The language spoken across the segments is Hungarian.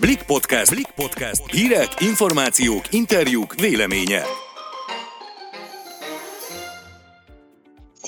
Blik Podcast. Blik Podcast. Hírek, információk, interjúk, véleménye.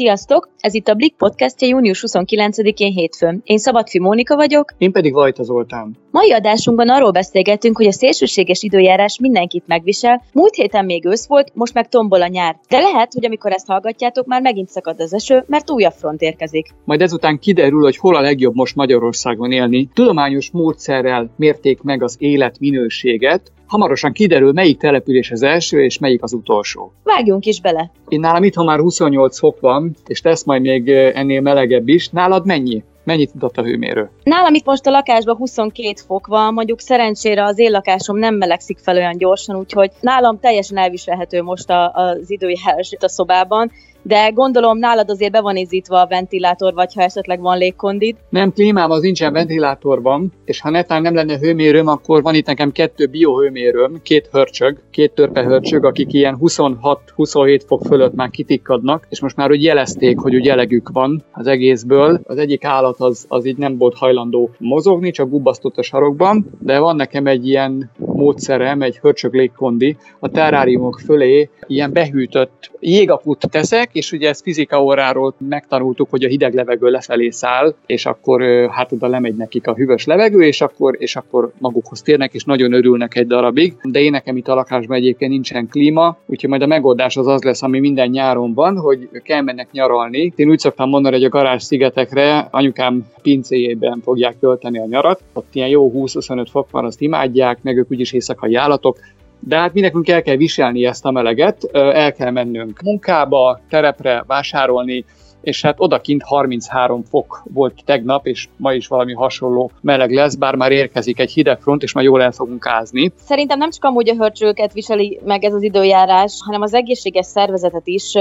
Sziasztok! Ez itt a Blik podcastja június 29-én hétfőn. Én Szabadfi Mónika vagyok. Én pedig Vajta Zoltán. Mai adásunkban arról beszélgetünk, hogy a szélsőséges időjárás mindenkit megvisel. Múlt héten még ősz volt, most meg tombol a nyár. De lehet, hogy amikor ezt hallgatjátok, már megint szakad az eső, mert újabb front érkezik. Majd ezután kiderül, hogy hol a legjobb most Magyarországon élni. Tudományos módszerrel mérték meg az életminőséget, hamarosan kiderül, melyik település az első, és melyik az utolsó. Vágjunk is bele. Én nálam itthon már 28 fok van, és lesz majd még ennél melegebb is. Nálad mennyi? Mennyit mutat a hőmérő? Nálam itt most a lakásban 22 fok van, mondjuk szerencsére az én lakásom nem melegszik fel olyan gyorsan, úgyhogy nálam teljesen elviselhető most a, az időjárás a szobában, de gondolom nálad azért be van izítva a ventilátor, vagy ha esetleg van légkondid. Nem, klímám az nincsen ventilátorban, és ha netán nem lenne hőmérőm, akkor van itt nekem kettő biohőmérőm, két hörcsög, két törpe hörcsög, akik ilyen 26-27 fok fölött már kitikkadnak, és most már úgy jelezték, hogy úgy elegük van az egészből. Az egyik állat az, az így nem volt hajlandó mozogni, csak gubbasztott a sarokban, de van nekem egy ilyen módszerem, egy hörcsög légkondi, a terráriumok fölé ilyen behűtött jégaput teszek, és ugye ezt fizika óráról megtanultuk, hogy a hideg levegő lefelé száll, és akkor hát oda lemegy nekik a hűvös levegő, és akkor, és akkor magukhoz térnek, és nagyon örülnek egy darabig. De én nekem itt a lakásban egyébként nincsen klíma, úgyhogy majd a megoldás az az lesz, ami minden nyáron van, hogy kell mennek nyaralni. Én úgy szoktam mondani, hogy a garázs szigetekre anyukám pincéjében fogják tölteni a nyarat. Ott ilyen jó 20-25 fok van, azt imádják, meg ők úgyis éjszakai állatok, de hát mi nekünk el kell viselni ezt a meleget, el kell mennünk munkába, terepre, vásárolni, és hát odakint 33 fok volt tegnap, és ma is valami hasonló meleg lesz, bár már érkezik egy hideg front, és már jól el fogunk ázni. Szerintem nem csak amúgy a hörcsőket viseli meg ez az időjárás, hanem az egészséges szervezetet is.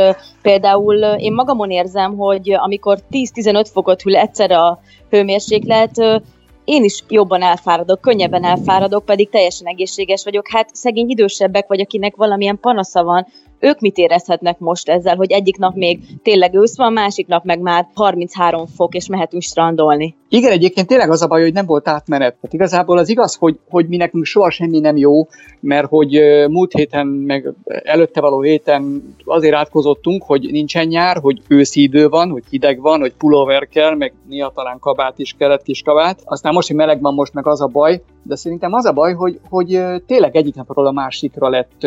Például én magamon érzem, hogy amikor 10-15 fokot hűl egyszer a hőmérséklet, én is jobban elfáradok, könnyebben elfáradok, pedig teljesen egészséges vagyok. Hát szegény idősebbek vagy, akinek valamilyen panasza van, ők mit érezhetnek most ezzel, hogy egyik nap még tényleg ősz van, másik nap meg már 33 fok, és mehetünk strandolni. Igen, egyébként tényleg az a baj, hogy nem volt átmenet. Tehát igazából az igaz, hogy, hogy mi nekünk soha semmi nem jó, mert hogy múlt héten, meg előtte való héten azért átkozottunk, hogy nincsen nyár, hogy őszi idő van, hogy hideg van, hogy pulóver kell, meg néha talán kabát is kellett, kis kabát. Aztán most, hogy meleg van, most meg az a baj, de szerintem az a baj, hogy, hogy tényleg egyik napról a másikra lett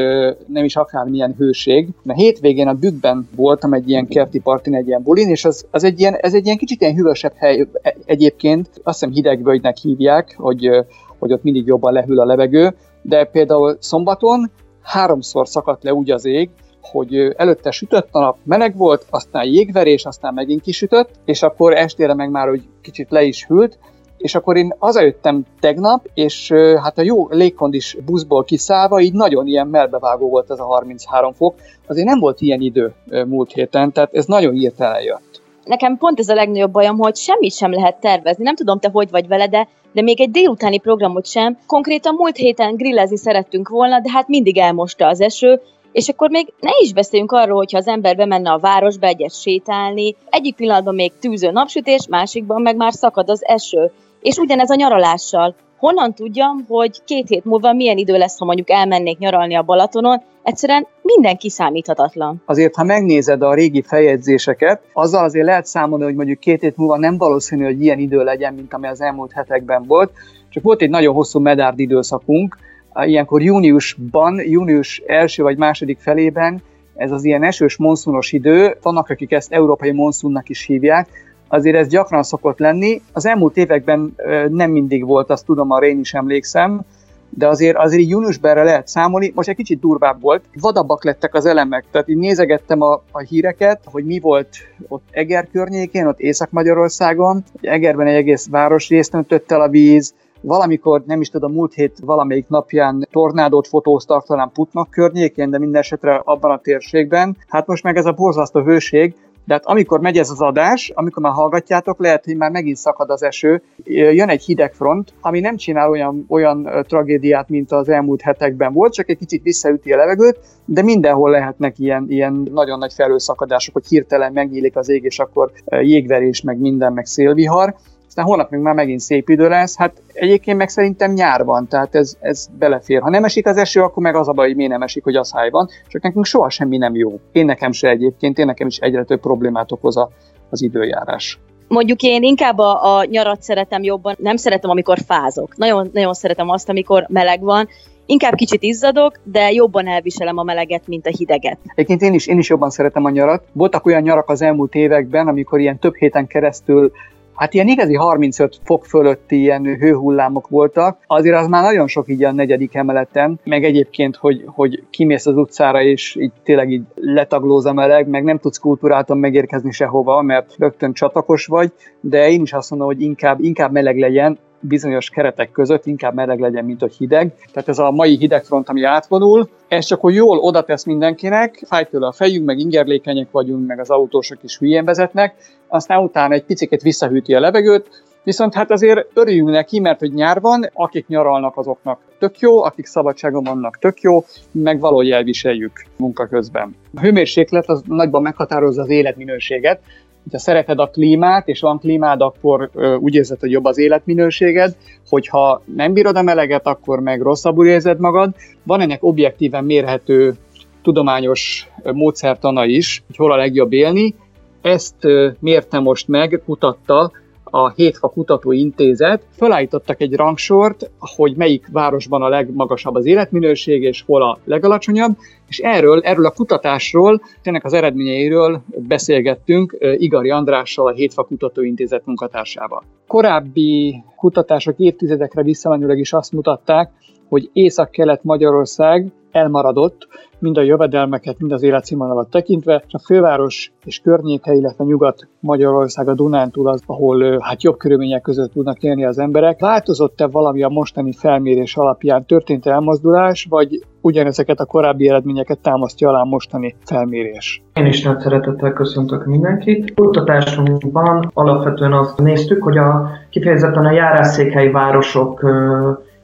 nem is akármilyen hőség. Mert hétvégén a Bükkben voltam egy ilyen kerti partin, egy ilyen bulin, és az, az egy ilyen, ez egy ilyen kicsit ilyen hűvösebb hely e, egyébként. Azt hiszem hidegvölgynek hívják, hogy, hogy ott mindig jobban lehűl a levegő, de például szombaton háromszor szakadt le úgy az ég, hogy előtte sütött a nap, meleg volt, aztán jégverés, aztán megint kisütött, és akkor estére meg már úgy kicsit le is hűlt, és akkor én hazajöttem tegnap, és hát a jó légkondis buszból kiszállva, így nagyon ilyen melbevágó volt ez a 33 fok. Azért nem volt ilyen idő múlt héten, tehát ez nagyon hirtelen jött. Nekem pont ez a legnagyobb bajom, hogy semmit sem lehet tervezni. Nem tudom, te hogy vagy vele, de, de még egy délutáni programot sem. Konkrétan múlt héten grillezni szerettünk volna, de hát mindig elmosta az eső, és akkor még ne is beszéljünk arról, hogyha az ember bemenne a városba egyet sétálni, egyik pillanatban még tűző napsütés, másikban meg már szakad az eső. És ugyanez a nyaralással. Honnan tudjam, hogy két hét múlva milyen idő lesz, ha mondjuk elmennék nyaralni a Balatonon, egyszerűen minden kiszámíthatatlan. Azért, ha megnézed a régi feljegyzéseket, azzal azért lehet számolni, hogy mondjuk két hét múlva nem valószínű, hogy ilyen idő legyen, mint ami az elmúlt hetekben volt. Csak volt egy nagyon hosszú medárd időszakunk, ilyenkor júniusban, június első vagy második felében, ez az ilyen esős monszunos idő, vannak, akik ezt európai monszunnak is hívják, azért ez gyakran szokott lenni. Az elmúlt években nem mindig volt, azt tudom, arra én is emlékszem, de azért, azért júniusban erre lehet számolni, most egy kicsit durvább volt, vadabbak lettek az elemek, tehát így nézegettem a, a híreket, hogy mi volt ott Eger környékén, ott Észak-Magyarországon, Egerben egy egész városrészt öntött el a víz, valamikor, nem is tudom, múlt hét valamelyik napján tornádót fotóztak talán Putnak környékén, de minden esetre abban a térségben. Hát most meg ez a borzasztó hőség, de hát amikor megy ez az adás, amikor már hallgatjátok, lehet, hogy már megint szakad az eső, jön egy hideg front, ami nem csinál olyan, olyan tragédiát, mint az elmúlt hetekben volt, csak egy kicsit visszaüti a levegőt, de mindenhol lehetnek ilyen, ilyen nagyon nagy felőszakadások, hogy hirtelen megnyílik az ég, és akkor jégverés, meg minden, meg szélvihar. Aztán holnap még már megint szép idő lesz, hát egyébként meg szerintem nyár van, tehát ez, ez belefér. Ha nem esik az eső, akkor meg az a baj, hogy miért nem esik, hogy az háj van, csak nekünk soha semmi nem jó. Én nekem se egyébként, én nekem is egyre több problémát okoz a, az időjárás. Mondjuk én inkább a, a nyarat szeretem jobban, nem szeretem, amikor fázok. Nagyon, nagyon szeretem azt, amikor meleg van, Inkább kicsit izzadok, de jobban elviselem a meleget, mint a hideget. Egyébként én is, én is jobban szeretem a nyarat. Voltak olyan nyarak az elmúlt években, amikor ilyen több héten keresztül Hát ilyen igazi 35 fok fölötti ilyen hőhullámok voltak, azért az már nagyon sok így a negyedik emeleten, meg egyébként, hogy, hogy kimész az utcára, és így tényleg így letaglóz a meleg, meg nem tudsz kultúráltan megérkezni sehova, mert rögtön csatakos vagy, de én is azt mondom, hogy inkább, inkább meleg legyen, bizonyos keretek között inkább meleg legyen, mint hogy hideg. Tehát ez a mai hidegfront, ami átvonul, ez csak hogy jól oda tesz mindenkinek, fáj tőle a fejünk, meg ingerlékenyek vagyunk, meg az autósok is hülyén vezetnek, aztán utána egy picit visszahűti a levegőt, Viszont hát azért örüljünk neki, mert hogy nyár van, akik nyaralnak azoknak tök jó, akik szabadságon vannak tök jó, meg valahogy elviseljük munka közben. A hőmérséklet az nagyban meghatározza az életminőséget, hogyha szereted a klímát, és van klímád, akkor úgy érzed, hogy jobb az életminőséged, hogyha nem bírod a meleget, akkor meg rosszabbul érzed magad. Van ennek objektíven mérhető tudományos módszertana is, hogy hol a legjobb élni. Ezt mérte most meg, kutatta a Hétfa Kutatóintézet felállítottak egy rangsort, hogy melyik városban a legmagasabb az életminőség, és hol a legalacsonyabb, és erről, erről a kutatásról, ennek az eredményeiről beszélgettünk Igari Andrással, a Hétfa Kutatóintézet munkatársával. Korábbi kutatások évtizedekre visszamenőleg is azt mutatták, hogy Észak-Kelet Magyarország elmaradott, mind a jövedelmeket, mind az életszínvonalat tekintve. A főváros és környéke, illetve Nyugat-Magyarország a Dunántúl az, ahol hát jobb körülmények között tudnak élni az emberek. Változott-e valami a mostani felmérés alapján? Történt elmozdulás, vagy ugyanezeket a korábbi eredményeket támasztja alá mostani felmérés? Én is nagy szeretettel köszöntök mindenkit. Kutatásunkban alapvetően azt néztük, hogy a kifejezetten a járásszékhelyi városok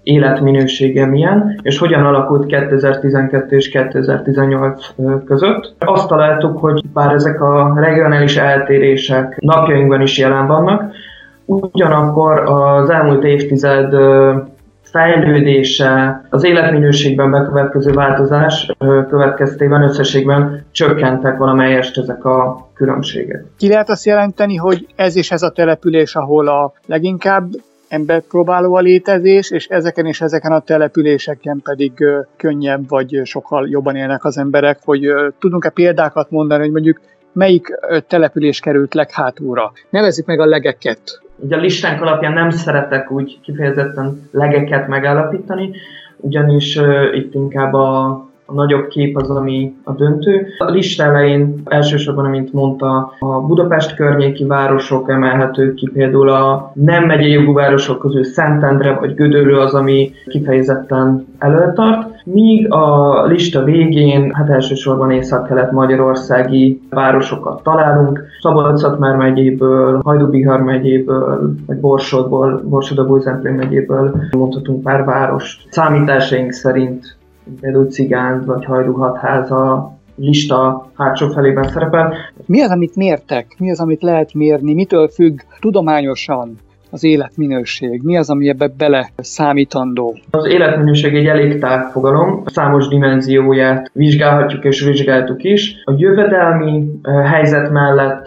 életminősége milyen, és hogyan alakult 2012 és 2018 között. Azt találtuk, hogy bár ezek a regionális eltérések napjainkban is jelen vannak, ugyanakkor az elmúlt évtized fejlődése, az életminőségben bekövetkező változás következtében összességben csökkentek valamelyest ezek a különbségek. Ki lehet azt jelenteni, hogy ez és ez a település, ahol a leginkább embert próbáló a létezés, és ezeken és ezeken a településeken pedig könnyebb vagy sokkal jobban élnek az emberek, hogy tudunk-e példákat mondani, hogy mondjuk melyik település került leghátúra. Nevezzük meg a legeket. Ugye a listánk alapján nem szeretek úgy kifejezetten legeket megállapítani, ugyanis uh, itt inkább a a nagyobb kép az, ami a döntő. A lista elején elsősorban, amint mondta, a Budapest környéki városok emelhetők ki, például a nem megyei jogú városok közül Szentendre vagy Gödöllő az, ami kifejezetten előtart, míg a lista végén, hát elsősorban észak-kelet magyarországi városokat találunk, szabolcs már megyéből, Hajdubihar megyéből, vagy Borsodból, borsod megyéből mondhatunk pár várost. Számításaink szerint például Cigánt vagy Hajdúhatháza lista hátsó felében szerepel. Mi az, amit mértek? Mi az, amit lehet mérni? Mitől függ tudományosan az életminőség? Mi az, ami ebbe bele számítandó? Az életminőség egy elég tág fogalom, számos dimenzióját vizsgálhatjuk és vizsgáltuk is. A jövedelmi helyzet mellett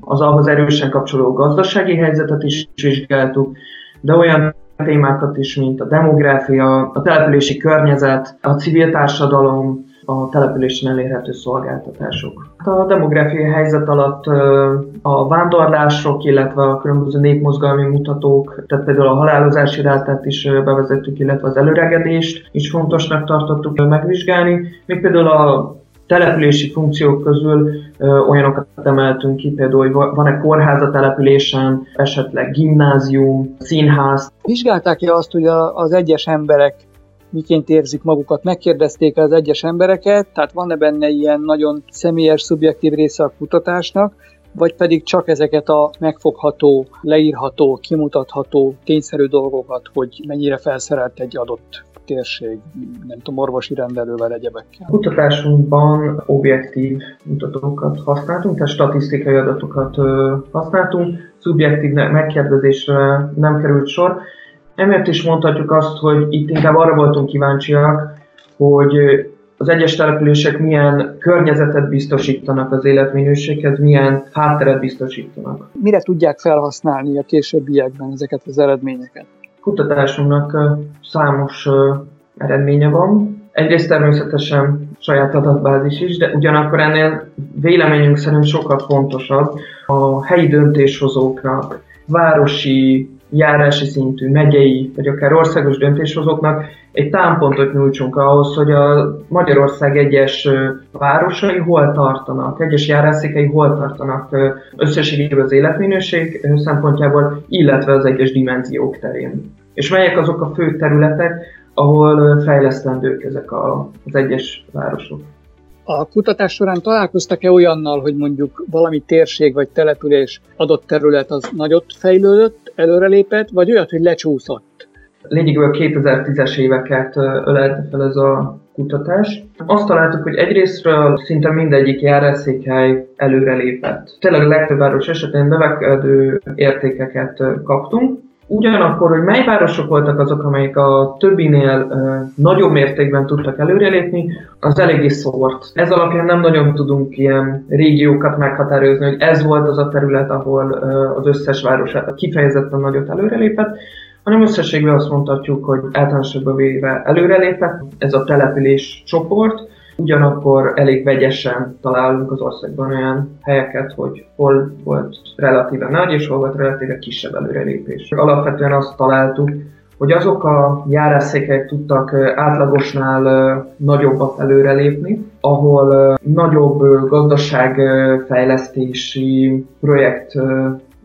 az ahhoz erősen kapcsolódó gazdasági helyzetet is vizsgáltuk, de olyan témákat is, mint a demográfia, a települési környezet, a civil társadalom, a településen elérhető szolgáltatások. A demográfiai helyzet alatt a vándorlások, illetve a különböző népmozgalmi mutatók, tehát például a halálozási rátát is bevezettük, illetve az előregedést is fontosnak tartottuk megvizsgálni. Még például a települési funkciók közül ö, olyanokat emeltünk ki, például, hogy van-e kórház a településen, esetleg gimnázium, színház. Vizsgálták-e azt, hogy az egyes emberek miként érzik magukat, megkérdezték az egyes embereket, tehát van-e benne ilyen nagyon személyes, szubjektív része a kutatásnak, vagy pedig csak ezeket a megfogható, leírható, kimutatható, tényszerű dolgokat, hogy mennyire felszerelt egy adott térség, nem tudom, orvosi rendelővel, egyebekkel? Kutatásunkban objektív mutatókat használtunk, tehát statisztikai adatokat használtunk, szubjektív megkérdezésre nem került sor. Emiatt is mondhatjuk azt, hogy itt inkább arra voltunk kíváncsiak, hogy az egyes települések milyen környezetet biztosítanak az életminőséghez, milyen hátteret biztosítanak. Mire tudják felhasználni a későbbiekben ezeket az eredményeket? Kutatásunknak számos eredménye van. Egyrészt természetesen saját adatbázis is, de ugyanakkor ennél véleményünk szerint sokkal fontosabb a helyi döntéshozóknak, városi járási szintű, megyei, vagy akár országos döntéshozóknak egy támpontot nyújtsunk ahhoz, hogy a Magyarország egyes városai hol tartanak, egyes járászékei hol tartanak összességében az életminőség szempontjából, illetve az egyes dimenziók terén. És melyek azok a fő területek, ahol fejlesztendők ezek az egyes városok. A kutatás során találkoztak-e olyannal, hogy mondjuk valami térség vagy település adott terület az nagyot fejlődött, előrelépett, vagy olyat, hogy lecsúszott? Lényegében 2010-es éveket ölelte fel ez a kutatás. Azt találtuk, hogy egyrésztről szinte mindegyik járásszékhely előrelépett. Tényleg a legtöbb város esetén növekedő értékeket kaptunk, Ugyanakkor, hogy mely városok voltak azok, amelyek a többinél uh, nagyobb mértékben tudtak előrelépni, az eléggé szórt. Ez alapján nem nagyon tudunk ilyen régiókat meghatározni, hogy ez volt az a terület, ahol uh, az összes város kifejezetten nagyot előrelépett, hanem összességben azt mondhatjuk, hogy általánosságban véve előrelépett ez a település csoport, Ugyanakkor elég vegyesen találunk az országban olyan helyeket, hogy hol volt relatíve nagy, és hol volt relatíve kisebb előrelépés. Alapvetően azt találtuk, hogy azok a járásszékek tudtak átlagosnál nagyobbat előrelépni, ahol nagyobb gazdaságfejlesztési projekt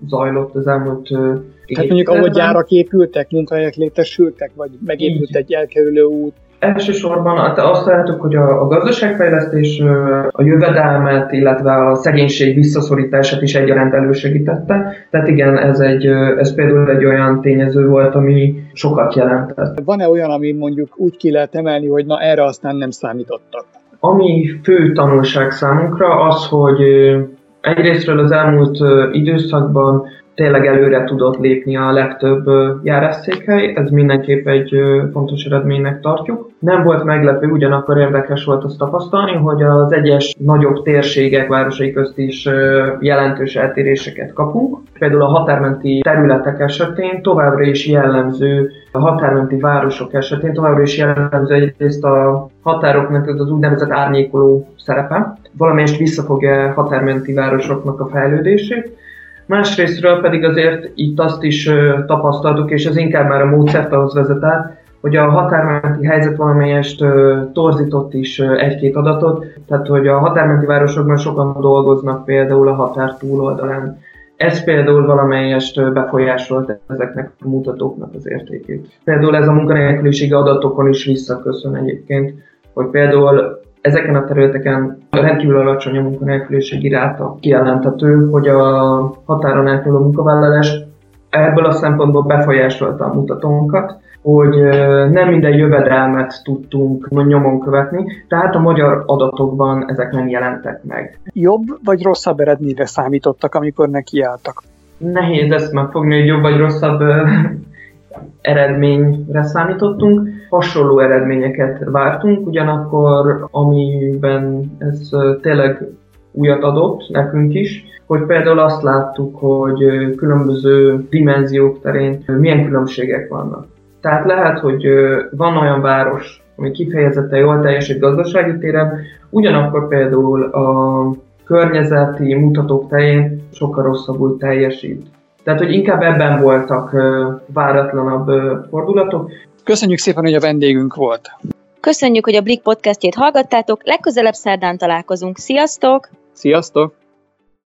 zajlott az elmúlt Tehát mondjuk ahol gyárak épültek, munkahelyek létesültek, vagy megépült egy elkerülő út, Elsősorban hát azt látjuk, hogy a, a gazdaságfejlesztés a jövedelmet, illetve a szegénység visszaszorítását is egyaránt elősegítette. Tehát igen, ez, egy, ez például egy olyan tényező volt, ami sokat jelentett. Van-e olyan, ami mondjuk úgy ki lehet emelni, hogy na erre aztán nem számítottak? Ami fő tanulság számunkra az, hogy egyrésztről az elmúlt időszakban tényleg előre tudott lépni a legtöbb járásszékhely, ez mindenképp egy fontos eredménynek tartjuk. Nem volt meglepő, ugyanakkor érdekes volt azt tapasztalni, hogy az egyes nagyobb térségek, városai közt is jelentős eltéréseket kapunk. Például a határmenti területek esetén továbbra is jellemző, a határmenti városok esetén továbbra is jellemző egyrészt a határoknak az, az úgynevezett árnyékoló szerepe, valamelyest visszafogja határmenti városoknak a fejlődését, Másrésztről pedig azért itt azt is tapasztaltuk, és ez inkább már a módszert ahhoz vezet át, hogy a határmenti helyzet valamelyest torzított is egy-két adatot, tehát hogy a határmenti városokban sokan dolgoznak például a határ túloldalán. Ez például valamelyest befolyásolt ezeknek a mutatóknak az értékét. Például ez a munkanélküliségi adatokon is visszaköszön egyébként, hogy például ezeken a területeken rendkívül alacsony a munkanélküliségi ráta kijelentető, hogy a határon átnyúló munkavállalás ebből a szempontból befolyásolta a mutatónkat, hogy nem minden jövedelmet tudtunk nyomon követni, tehát a magyar adatokban ezek nem jelentek meg. Jobb vagy rosszabb eredményre számítottak, amikor nekiálltak? Nehéz ezt megfogni, hogy jobb vagy rosszabb eredményre számítottunk. Hasonló eredményeket vártunk, ugyanakkor amiben ez tényleg újat adott nekünk is, hogy például azt láttuk, hogy különböző dimenziók terén milyen különbségek vannak. Tehát lehet, hogy van olyan város, ami kifejezetten jól teljesít gazdasági téren, ugyanakkor például a környezeti mutatók terén sokkal rosszabbul teljesít. Tehát, hogy inkább ebben voltak váratlanabb fordulatok. Köszönjük szépen, hogy a vendégünk volt. Köszönjük, hogy a Blik podcastjét hallgattátok, legközelebb szerdán találkozunk. Sziasztok! Sziasztok!